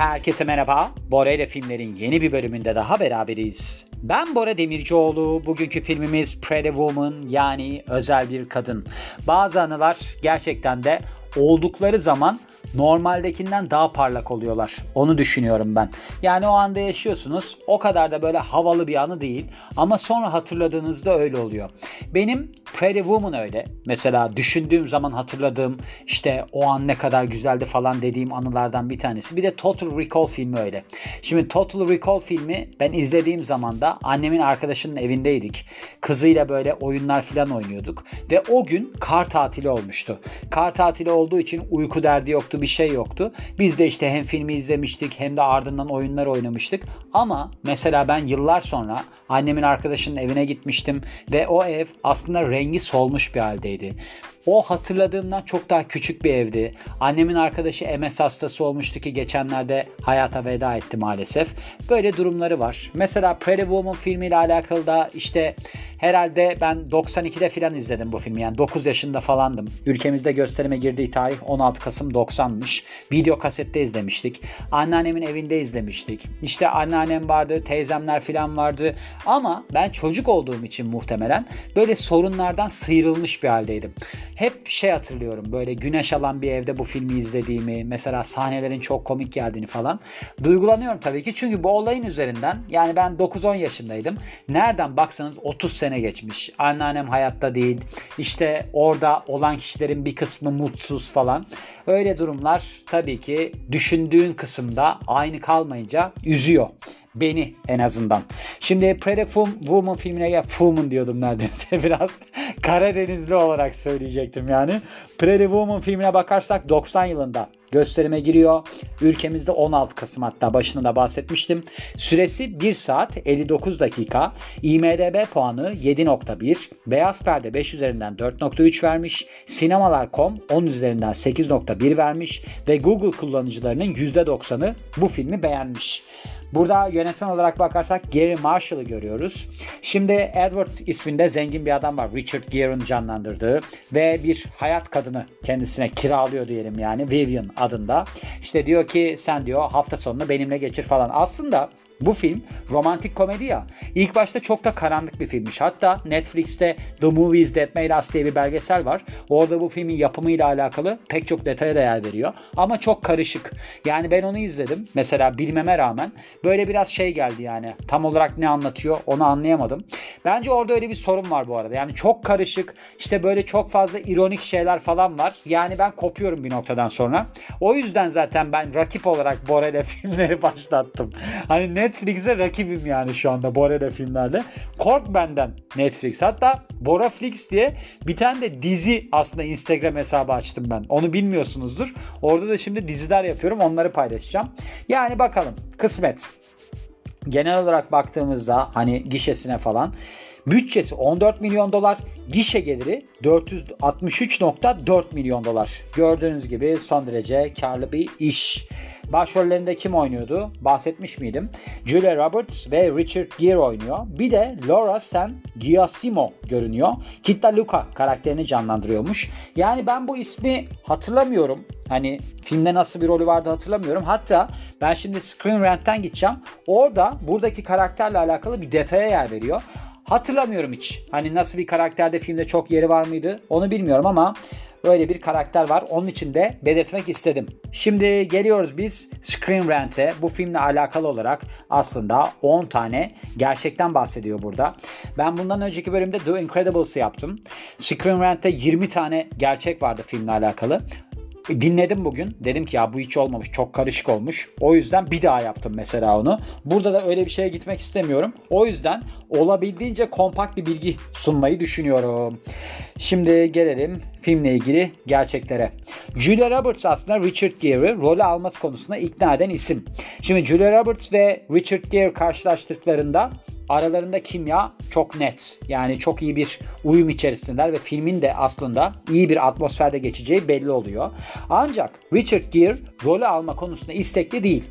Herkese merhaba. Bora ile filmlerin yeni bir bölümünde daha beraberiz. Ben Bora Demircioğlu. Bugünkü filmimiz Pretty Woman yani özel bir kadın. Bazı anılar gerçekten de oldukları zaman normaldekinden daha parlak oluyorlar. Onu düşünüyorum ben. Yani o anda yaşıyorsunuz. O kadar da böyle havalı bir anı değil. Ama sonra hatırladığınızda öyle oluyor. Benim Pretty Woman öyle. Mesela düşündüğüm zaman hatırladığım işte o an ne kadar güzeldi falan dediğim anılardan bir tanesi. Bir de Total Recall filmi öyle. Şimdi Total Recall filmi ben izlediğim zaman da annemin arkadaşının evindeydik. Kızıyla böyle oyunlar falan oynuyorduk. Ve o gün kar tatili olmuştu. Kar tatili olduğu için uyku derdi yoktu, bir şey yoktu. Biz de işte hem filmi izlemiştik hem de ardından oyunlar oynamıştık. Ama mesela ben yıllar sonra annemin arkadaşının evine gitmiştim ve o ev aslında rengi solmuş bir haldeydi. O hatırladığımdan çok daha küçük bir evdi. Annemin arkadaşı MS hastası olmuştu ki geçenlerde hayata veda etti maalesef. Böyle durumları var. Mesela Pretty Woman filmiyle alakalı da işte herhalde ben 92'de filan izledim bu filmi. Yani 9 yaşında falandım. Ülkemizde gösterime girdiği tarih 16 Kasım 90'mış. Video kasette izlemiştik. Anneannemin evinde izlemiştik. İşte anneannem vardı, teyzemler filan vardı. Ama ben çocuk olduğum için muhtemelen böyle sorunlardan sıyrılmış bir haldeydim. Hep şey hatırlıyorum böyle güneş alan bir evde bu filmi izlediğimi mesela sahnelerin çok komik geldiğini falan. Duygulanıyorum tabii ki çünkü bu olayın üzerinden yani ben 9-10 yaşındaydım. Nereden baksanız 30 sene geçmiş. Anneannem hayatta değil işte orada olan kişilerin bir kısmı mutsuz falan. Öyle durumlar tabii ki düşündüğün kısımda aynı kalmayınca üzüyor. Beni en azından. Şimdi Pretty Woman filmine ya Woman diyordum neredeyse biraz. Karadenizli olarak söyleyecektim yani. Pretty Woman filmine bakarsak 90 yılında gösterime giriyor. Ülkemizde 16 Kasım hatta başında da bahsetmiştim. Süresi 1 saat 59 dakika. IMDB puanı 7.1. Beyaz Perde 5 üzerinden 4.3 vermiş. Sinemalar.com 10 üzerinden 8.1 vermiş. Ve Google kullanıcılarının %90'ı bu filmi beğenmiş. Burada yönetmen olarak bakarsak Gary Marshall'ı görüyoruz. Şimdi Edward isminde zengin bir adam var. Richard Gere'ın canlandırdığı ve bir hayat kadını kendisine kiralıyor diyelim yani Vivian adında. İşte diyor ki sen diyor hafta sonunu benimle geçir falan. Aslında bu film romantik komedi ya. İlk başta çok da karanlık bir filmmiş. Hatta Netflix'te The Movies That Made Us diye bir belgesel var. Orada bu filmin yapımıyla alakalı pek çok detaya değer veriyor. Ama çok karışık. Yani ben onu izledim. Mesela bilmeme rağmen böyle biraz şey geldi yani. Tam olarak ne anlatıyor onu anlayamadım. Bence orada öyle bir sorun var bu arada. Yani çok karışık. İşte böyle çok fazla ironik şeyler falan var. Yani ben kopuyorum bir noktadan sonra. O yüzden zaten ben rakip olarak Borel'e filmleri başlattım. Hani ne Netflix'e rakibim yani şu anda Bora'da filmlerle. Kork benden Netflix. Hatta Boraflix diye bir tane de dizi aslında Instagram hesabı açtım ben. Onu bilmiyorsunuzdur. Orada da şimdi diziler yapıyorum. Onları paylaşacağım. Yani bakalım. Kısmet. Genel olarak baktığımızda hani gişesine falan Bütçesi 14 milyon dolar, gişe geliri 463.4 milyon dolar. Gördüğünüz gibi son derece karlı bir iş. Başrollerinde kim oynuyordu? Bahsetmiş miydim? Julia Roberts ve Richard Gere oynuyor. Bir de Laura San Giassimo görünüyor. Kitta Luca karakterini canlandırıyormuş. Yani ben bu ismi hatırlamıyorum. Hani filmde nasıl bir rolü vardı hatırlamıyorum. Hatta ben şimdi Screen Rant'ten gideceğim. Orada buradaki karakterle alakalı bir detaya yer veriyor. Hatırlamıyorum hiç. Hani nasıl bir karakterde filmde çok yeri var mıydı onu bilmiyorum ama öyle bir karakter var. Onun için de belirtmek istedim. Şimdi geliyoruz biz Screen Rant'e. Bu filmle alakalı olarak aslında 10 tane gerçekten bahsediyor burada. Ben bundan önceki bölümde The Incredibles'ı yaptım. Screen Rant'te 20 tane gerçek vardı filmle alakalı. Dinledim bugün. Dedim ki ya bu hiç olmamış. Çok karışık olmuş. O yüzden bir daha yaptım mesela onu. Burada da öyle bir şeye gitmek istemiyorum. O yüzden olabildiğince kompakt bir bilgi sunmayı düşünüyorum. Şimdi gelelim filmle ilgili gerçeklere. Julia Roberts aslında Richard Gere'ı role alması konusunda ikna eden isim. Şimdi Julia Roberts ve Richard Gere karşılaştıklarında aralarında kimya çok net. Yani çok iyi bir uyum içerisindeler ve filmin de aslında iyi bir atmosferde geçeceği belli oluyor. Ancak Richard Gere rolü alma konusunda istekli değil.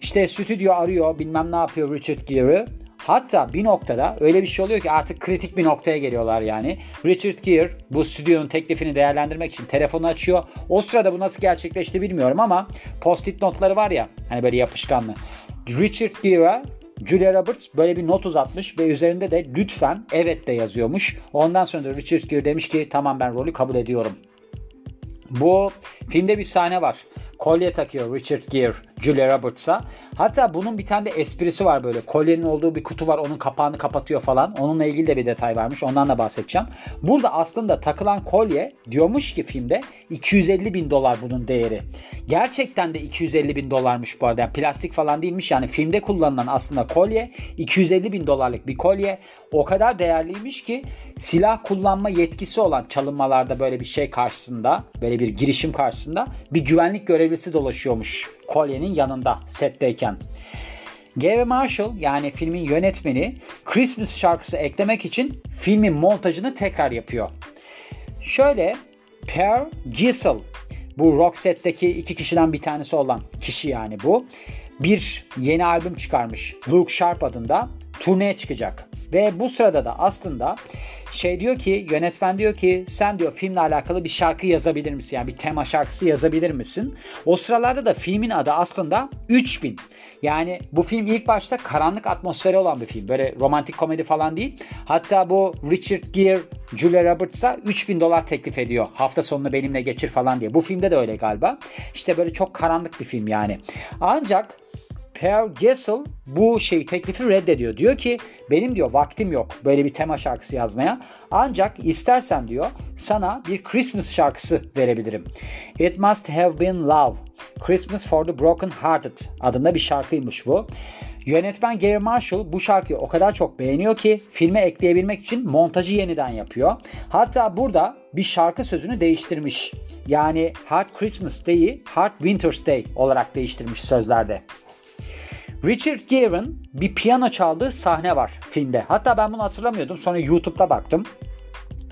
İşte stüdyo arıyor bilmem ne yapıyor Richard Gere'ı Hatta bir noktada öyle bir şey oluyor ki artık kritik bir noktaya geliyorlar yani. Richard Gere bu stüdyonun teklifini değerlendirmek için telefonu açıyor. O sırada bu nasıl gerçekleşti bilmiyorum ama post-it notları var ya hani böyle yapışkanlı. Richard Gere'a Julia Roberts böyle bir not uzatmış ve üzerinde de lütfen evet de yazıyormuş. Ondan sonra da Richard Gere demiş ki tamam ben rolü kabul ediyorum. Bu filmde bir sahne var. Kolye takıyor Richard Gere Julia Roberts'a. Hatta bunun bir tane de esprisi var böyle. Kolyenin olduğu bir kutu var. Onun kapağını kapatıyor falan. Onunla ilgili de bir detay varmış. Ondan da bahsedeceğim. Burada aslında takılan kolye diyormuş ki filmde 250 bin dolar bunun değeri. Gerçekten de 250 bin dolarmış bu arada. Yani plastik falan değilmiş. Yani filmde kullanılan aslında kolye 250 bin dolarlık bir kolye. O kadar değerliymiş ki silah kullanma yetkisi olan çalınmalarda böyle bir şey karşısında böyle bir girişim karşısında bir güvenlik görevlisi dolaşıyormuş kolyenin yanında setteyken. Gary Marshall yani filmin yönetmeni Christmas şarkısı eklemek için filmin montajını tekrar yapıyor. Şöyle Per Gisel bu Roxette'deki iki kişiden bir tanesi olan kişi yani bu. Bir yeni albüm çıkarmış Luke Sharp adında turneye çıkacak. Ve bu sırada da aslında şey diyor ki yönetmen diyor ki sen diyor filmle alakalı bir şarkı yazabilir misin? Yani bir tema şarkısı yazabilir misin? O sıralarda da filmin adı aslında 3000. Yani bu film ilk başta karanlık atmosferi olan bir film. Böyle romantik komedi falan değil. Hatta bu Richard Gere, Julia Roberts'a 3000 dolar teklif ediyor. Hafta sonunu benimle geçir falan diye. Bu filmde de öyle galiba. İşte böyle çok karanlık bir film yani. Ancak Per Gessel bu şey teklifi reddediyor. Diyor ki benim diyor vaktim yok böyle bir tema şarkısı yazmaya. Ancak istersen diyor sana bir Christmas şarkısı verebilirim. It Must Have Been Love. Christmas for the Broken Hearted adında bir şarkıymış bu. Yönetmen Gary Marshall bu şarkıyı o kadar çok beğeniyor ki filme ekleyebilmek için montajı yeniden yapıyor. Hatta burada bir şarkı sözünü değiştirmiş. Yani Hard Christmas Day'i Hard Winter's Day olarak değiştirmiş sözlerde. Richard Gere'ın bir piyano çaldığı sahne var filmde. Hatta ben bunu hatırlamıyordum. Sonra YouTube'da baktım.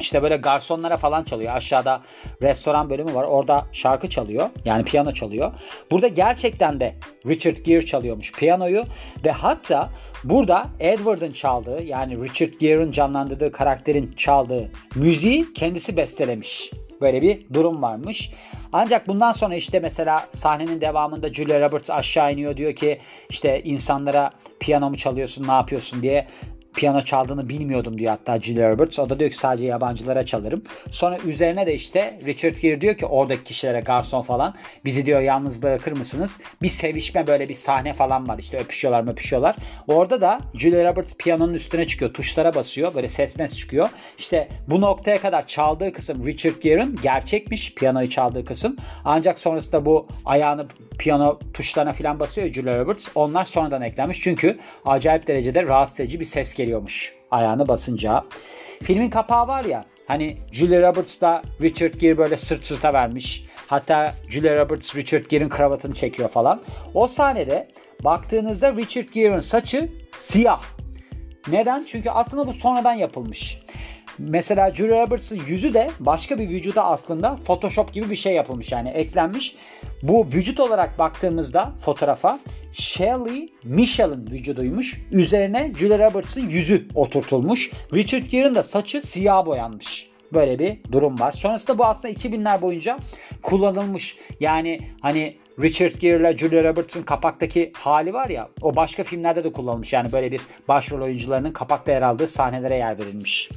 İşte böyle garsonlara falan çalıyor. Aşağıda restoran bölümü var. Orada şarkı çalıyor. Yani piyano çalıyor. Burada gerçekten de Richard Gere çalıyormuş piyanoyu. Ve hatta burada Edward'ın çaldığı yani Richard Gere'ın canlandırdığı karakterin çaldığı müziği kendisi bestelemiş. Böyle bir durum varmış. Ancak bundan sonra işte mesela sahnenin devamında Julia Roberts aşağı iniyor diyor ki işte insanlara piyano mu çalıyorsun ne yapıyorsun diye piyano çaldığını bilmiyordum diyor hatta Julia Roberts. O da diyor ki sadece yabancılara çalarım. Sonra üzerine de işte Richard Gere diyor ki oradaki kişilere garson falan bizi diyor yalnız bırakır mısınız? Bir sevişme böyle bir sahne falan var. İşte öpüşüyorlar öpüşüyorlar. Orada da Julia Roberts piyanonun üstüne çıkıyor. Tuşlara basıyor. Böyle ses mes çıkıyor. İşte bu noktaya kadar çaldığı kısım Richard Gere'ın gerçekmiş piyanoyu çaldığı kısım. Ancak sonrasında bu ayağını piyano tuşlarına falan basıyor Julia Roberts. Onlar sonradan eklenmiş. Çünkü acayip derecede rahatsız edici bir ses geliyormuş ayağını basınca. Filmin kapağı var ya hani Julia Roberts da Richard Gere böyle sırt sırta vermiş. Hatta Julia Roberts Richard Gere'in kravatını çekiyor falan. O sahnede baktığınızda Richard Gere'in saçı siyah. Neden? Çünkü aslında bu sonradan yapılmış. Mesela Julia Roberts'ın yüzü de başka bir vücuda aslında Photoshop gibi bir şey yapılmış yani eklenmiş. Bu vücut olarak baktığımızda fotoğrafa Shelley Michel'in vücuduymuş. Üzerine Julia Roberts'ın yüzü oturtulmuş. Richard Gere'in de saçı siyah boyanmış. Böyle bir durum var. Sonrasında bu aslında 2000'ler boyunca kullanılmış. Yani hani Richard Gere ile Julia Roberts'ın kapaktaki hali var ya o başka filmlerde de kullanılmış. Yani böyle bir başrol oyuncularının kapakta yer aldığı sahnelere yer verilmiş.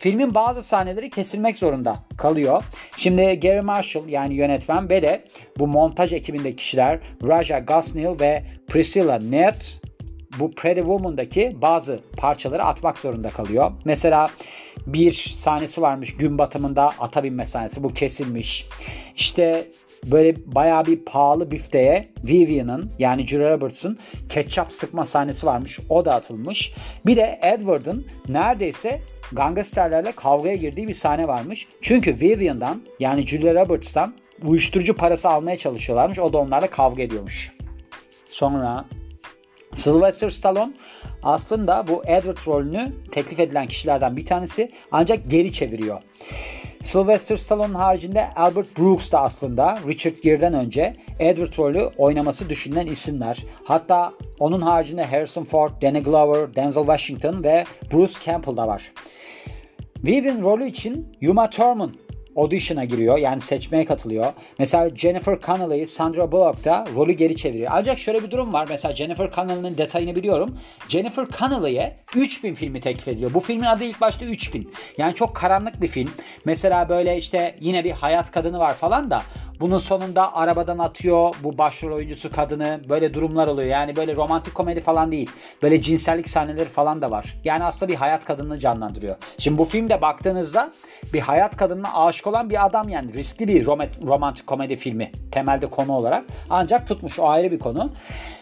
Filmin bazı sahneleri kesilmek zorunda kalıyor. Şimdi Gary Marshall yani yönetmen ve de bu montaj ekibindeki kişiler Raja Gosnell ve Priscilla Net bu Pretty Woman'daki bazı parçaları atmak zorunda kalıyor. Mesela bir sahnesi varmış gün batımında ata binme sahnesi. Bu kesilmiş. İşte böyle bayağı bir pahalı bifteye Vivian'ın yani Julia Roberts'ın ketçap sıkma sahnesi varmış. O da atılmış. Bir de Edward'ın neredeyse gangsterlerle kavgaya girdiği bir sahne varmış. Çünkü Vivian'dan yani Julia Roberts'tan uyuşturucu parası almaya çalışıyorlarmış. O da onlarla kavga ediyormuş. Sonra Sylvester Stallone aslında bu Edward rolünü teklif edilen kişilerden bir tanesi ancak geri çeviriyor. Sylvester Stallone'un haricinde Albert Brooks da aslında Richard Gere'den önce Edward rolü oynaması düşünülen isimler. Hatta onun haricinde Harrison Ford, Danny Glover, Denzel Washington ve Bruce Campbell da var. Vivian rolü için Uma Thurman audition'a giriyor. Yani seçmeye katılıyor. Mesela Jennifer Connelly, Sandra Bullock da rolü geri çeviriyor. Ancak şöyle bir durum var. Mesela Jennifer Connelly'nin detayını biliyorum. Jennifer Connelly'e 3000 filmi teklif ediliyor. Bu filmin adı ilk başta 3000. Yani çok karanlık bir film. Mesela böyle işte yine bir hayat kadını var falan da bunun sonunda arabadan atıyor bu başrol oyuncusu kadını. Böyle durumlar oluyor. Yani böyle romantik komedi falan değil. Böyle cinsellik sahneleri falan da var. Yani aslında bir hayat kadını canlandırıyor. Şimdi bu filmde baktığınızda bir hayat kadınına aşık olan bir adam yani riskli bir romantik komedi filmi temelde konu olarak. Ancak tutmuş o ayrı bir konu.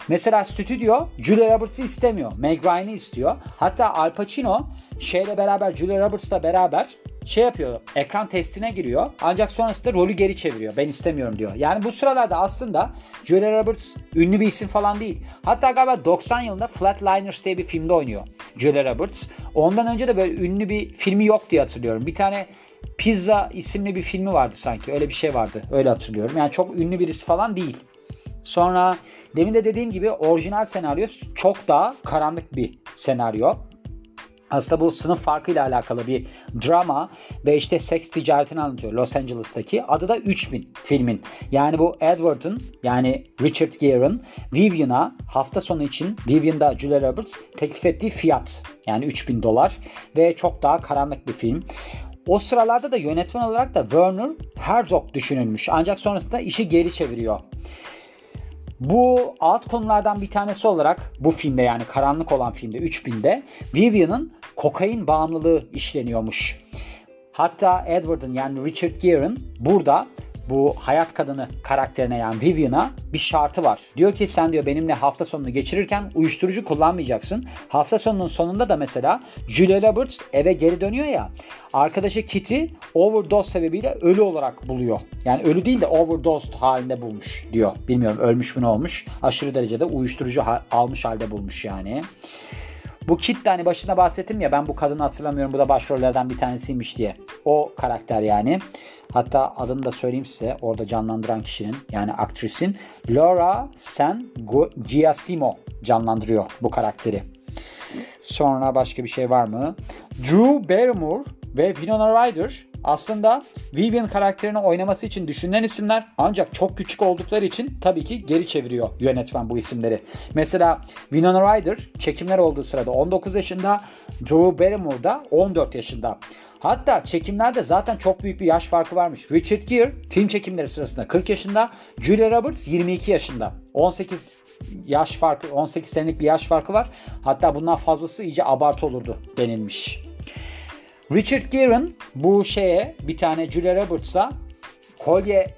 Mesela stüdyo Julia Roberts'ı istemiyor. Meg Ryan'ı istiyor. Hatta Al Pacino şeyle beraber Julia Roberts'la beraber şey yapıyor. Ekran testine giriyor. Ancak sonrasında rolü geri çeviriyor. Ben istemiyorum diyor. Yani bu sıralarda aslında Julia Roberts ünlü bir isim falan değil. Hatta galiba 90 yılında Flatliners diye bir filmde oynuyor Julia Roberts. Ondan önce de böyle ünlü bir filmi yok diye hatırlıyorum. Bir tane Pizza isimli bir filmi vardı sanki. Öyle bir şey vardı. Öyle hatırlıyorum. Yani çok ünlü birisi falan değil. Sonra demin de dediğim gibi orijinal senaryo çok daha karanlık bir senaryo. Aslında bu sınıf farkıyla alakalı bir drama ve işte seks ticaretini anlatıyor Los Angeles'taki. Adı da 3000 filmin. Yani bu Edward'ın yani Richard Gere'ın Vivian'a hafta sonu için Vivian'da Julia Roberts teklif ettiği fiyat. Yani 3000 dolar ve çok daha karanlık bir film. O sıralarda da yönetmen olarak da Werner Herzog düşünülmüş. Ancak sonrasında işi geri çeviriyor. Bu alt konulardan bir tanesi olarak bu filmde yani karanlık olan filmde 3000'de Vivian'ın kokain bağımlılığı işleniyormuş. Hatta Edward'ın yani Richard Gere'ın burada bu hayat kadını karakterine yani Vivian'a bir şartı var. Diyor ki sen diyor benimle hafta sonunu geçirirken uyuşturucu kullanmayacaksın. Hafta sonunun sonunda da mesela Julia Roberts eve geri dönüyor ya. Arkadaşı Kitty overdose sebebiyle ölü olarak buluyor. Yani ölü değil de overdose halinde bulmuş diyor. Bilmiyorum ölmüş mü ne olmuş. Aşırı derecede uyuşturucu almış halde bulmuş yani. Bu Kit hani başında bahsettim ya ben bu kadını hatırlamıyorum bu da başrollerden bir tanesiymiş diye. O karakter yani. Hatta adını da söyleyeyim size orada canlandıran kişinin yani aktrisin Laura San Giassimo canlandırıyor bu karakteri. Sonra başka bir şey var mı? Drew Barrymore ve Winona Ryder aslında Vivian karakterini oynaması için düşünülen isimler ancak çok küçük oldukları için tabii ki geri çeviriyor yönetmen bu isimleri. Mesela Winona Ryder çekimler olduğu sırada 19 yaşında, Drew Barrymore da 14 yaşında. Hatta çekimlerde zaten çok büyük bir yaş farkı varmış. Richard Gere film çekimleri sırasında 40 yaşında, Julia Roberts 22 yaşında. 18 yaş farkı, 18 senelik bir yaş farkı var. Hatta bundan fazlası iyice abartı olurdu denilmiş. Richard Gere'ın bu şeye bir tane Julia Roberts'a kolye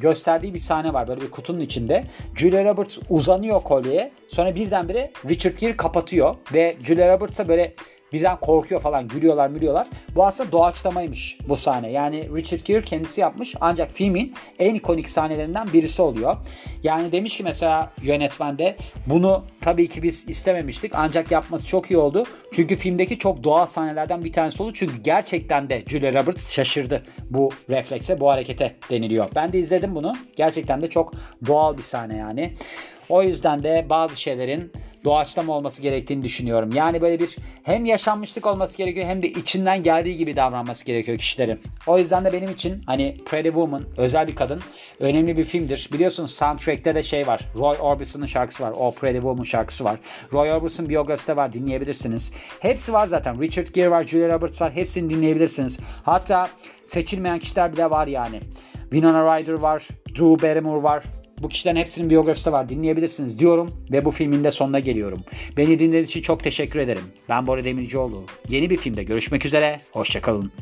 gösterdiği bir sahne var böyle bir kutunun içinde. Julia Roberts uzanıyor kolyeye. Sonra birdenbire Richard Gere kapatıyor ve Julia Roberts'a böyle bizden korkuyor falan gülüyorlar mülüyorlar. Bu aslında doğaçlamaymış bu sahne. Yani Richard Gere kendisi yapmış ancak filmin en ikonik sahnelerinden birisi oluyor. Yani demiş ki mesela yönetmende bunu tabii ki biz istememiştik ancak yapması çok iyi oldu. Çünkü filmdeki çok doğal sahnelerden bir tanesi oldu. Çünkü gerçekten de Julia Roberts şaşırdı bu reflekse, bu harekete deniliyor. Ben de izledim bunu. Gerçekten de çok doğal bir sahne yani. O yüzden de bazı şeylerin doğaçlama olması gerektiğini düşünüyorum. Yani böyle bir hem yaşanmışlık olması gerekiyor hem de içinden geldiği gibi davranması gerekiyor kişilerin. O yüzden de benim için hani Pretty Woman özel bir kadın önemli bir filmdir. Biliyorsunuz soundtrack'te de şey var. Roy Orbison'ın şarkısı var. O Pretty Woman şarkısı var. Roy Orbison biyografisi de var dinleyebilirsiniz. Hepsi var zaten. Richard Gere var, Julia Roberts var. Hepsini dinleyebilirsiniz. Hatta seçilmeyen kişiler bile var yani. Winona Ryder var, Drew Barrymore var. Bu kişilerin hepsinin biyografisi var dinleyebilirsiniz diyorum ve bu filmin de sonuna geliyorum. Beni dinlediğiniz için çok teşekkür ederim. Ben Bora Demircioğlu. Yeni bir filmde görüşmek üzere. Hoşçakalın.